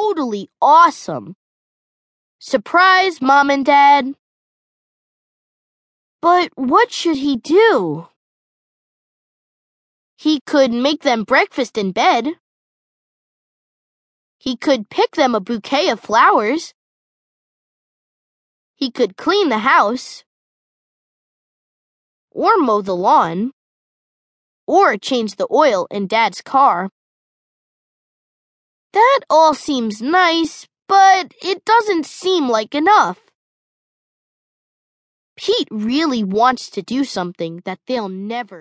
totally awesome. Surprise, Mom and Dad. But what should he do? He could make them breakfast in bed. He could pick them a bouquet of flowers. He could clean the house. Or mow the lawn. Or change the oil in Dad's car. That all seems nice, but it doesn't seem like enough. Pete really wants to do something that they'll never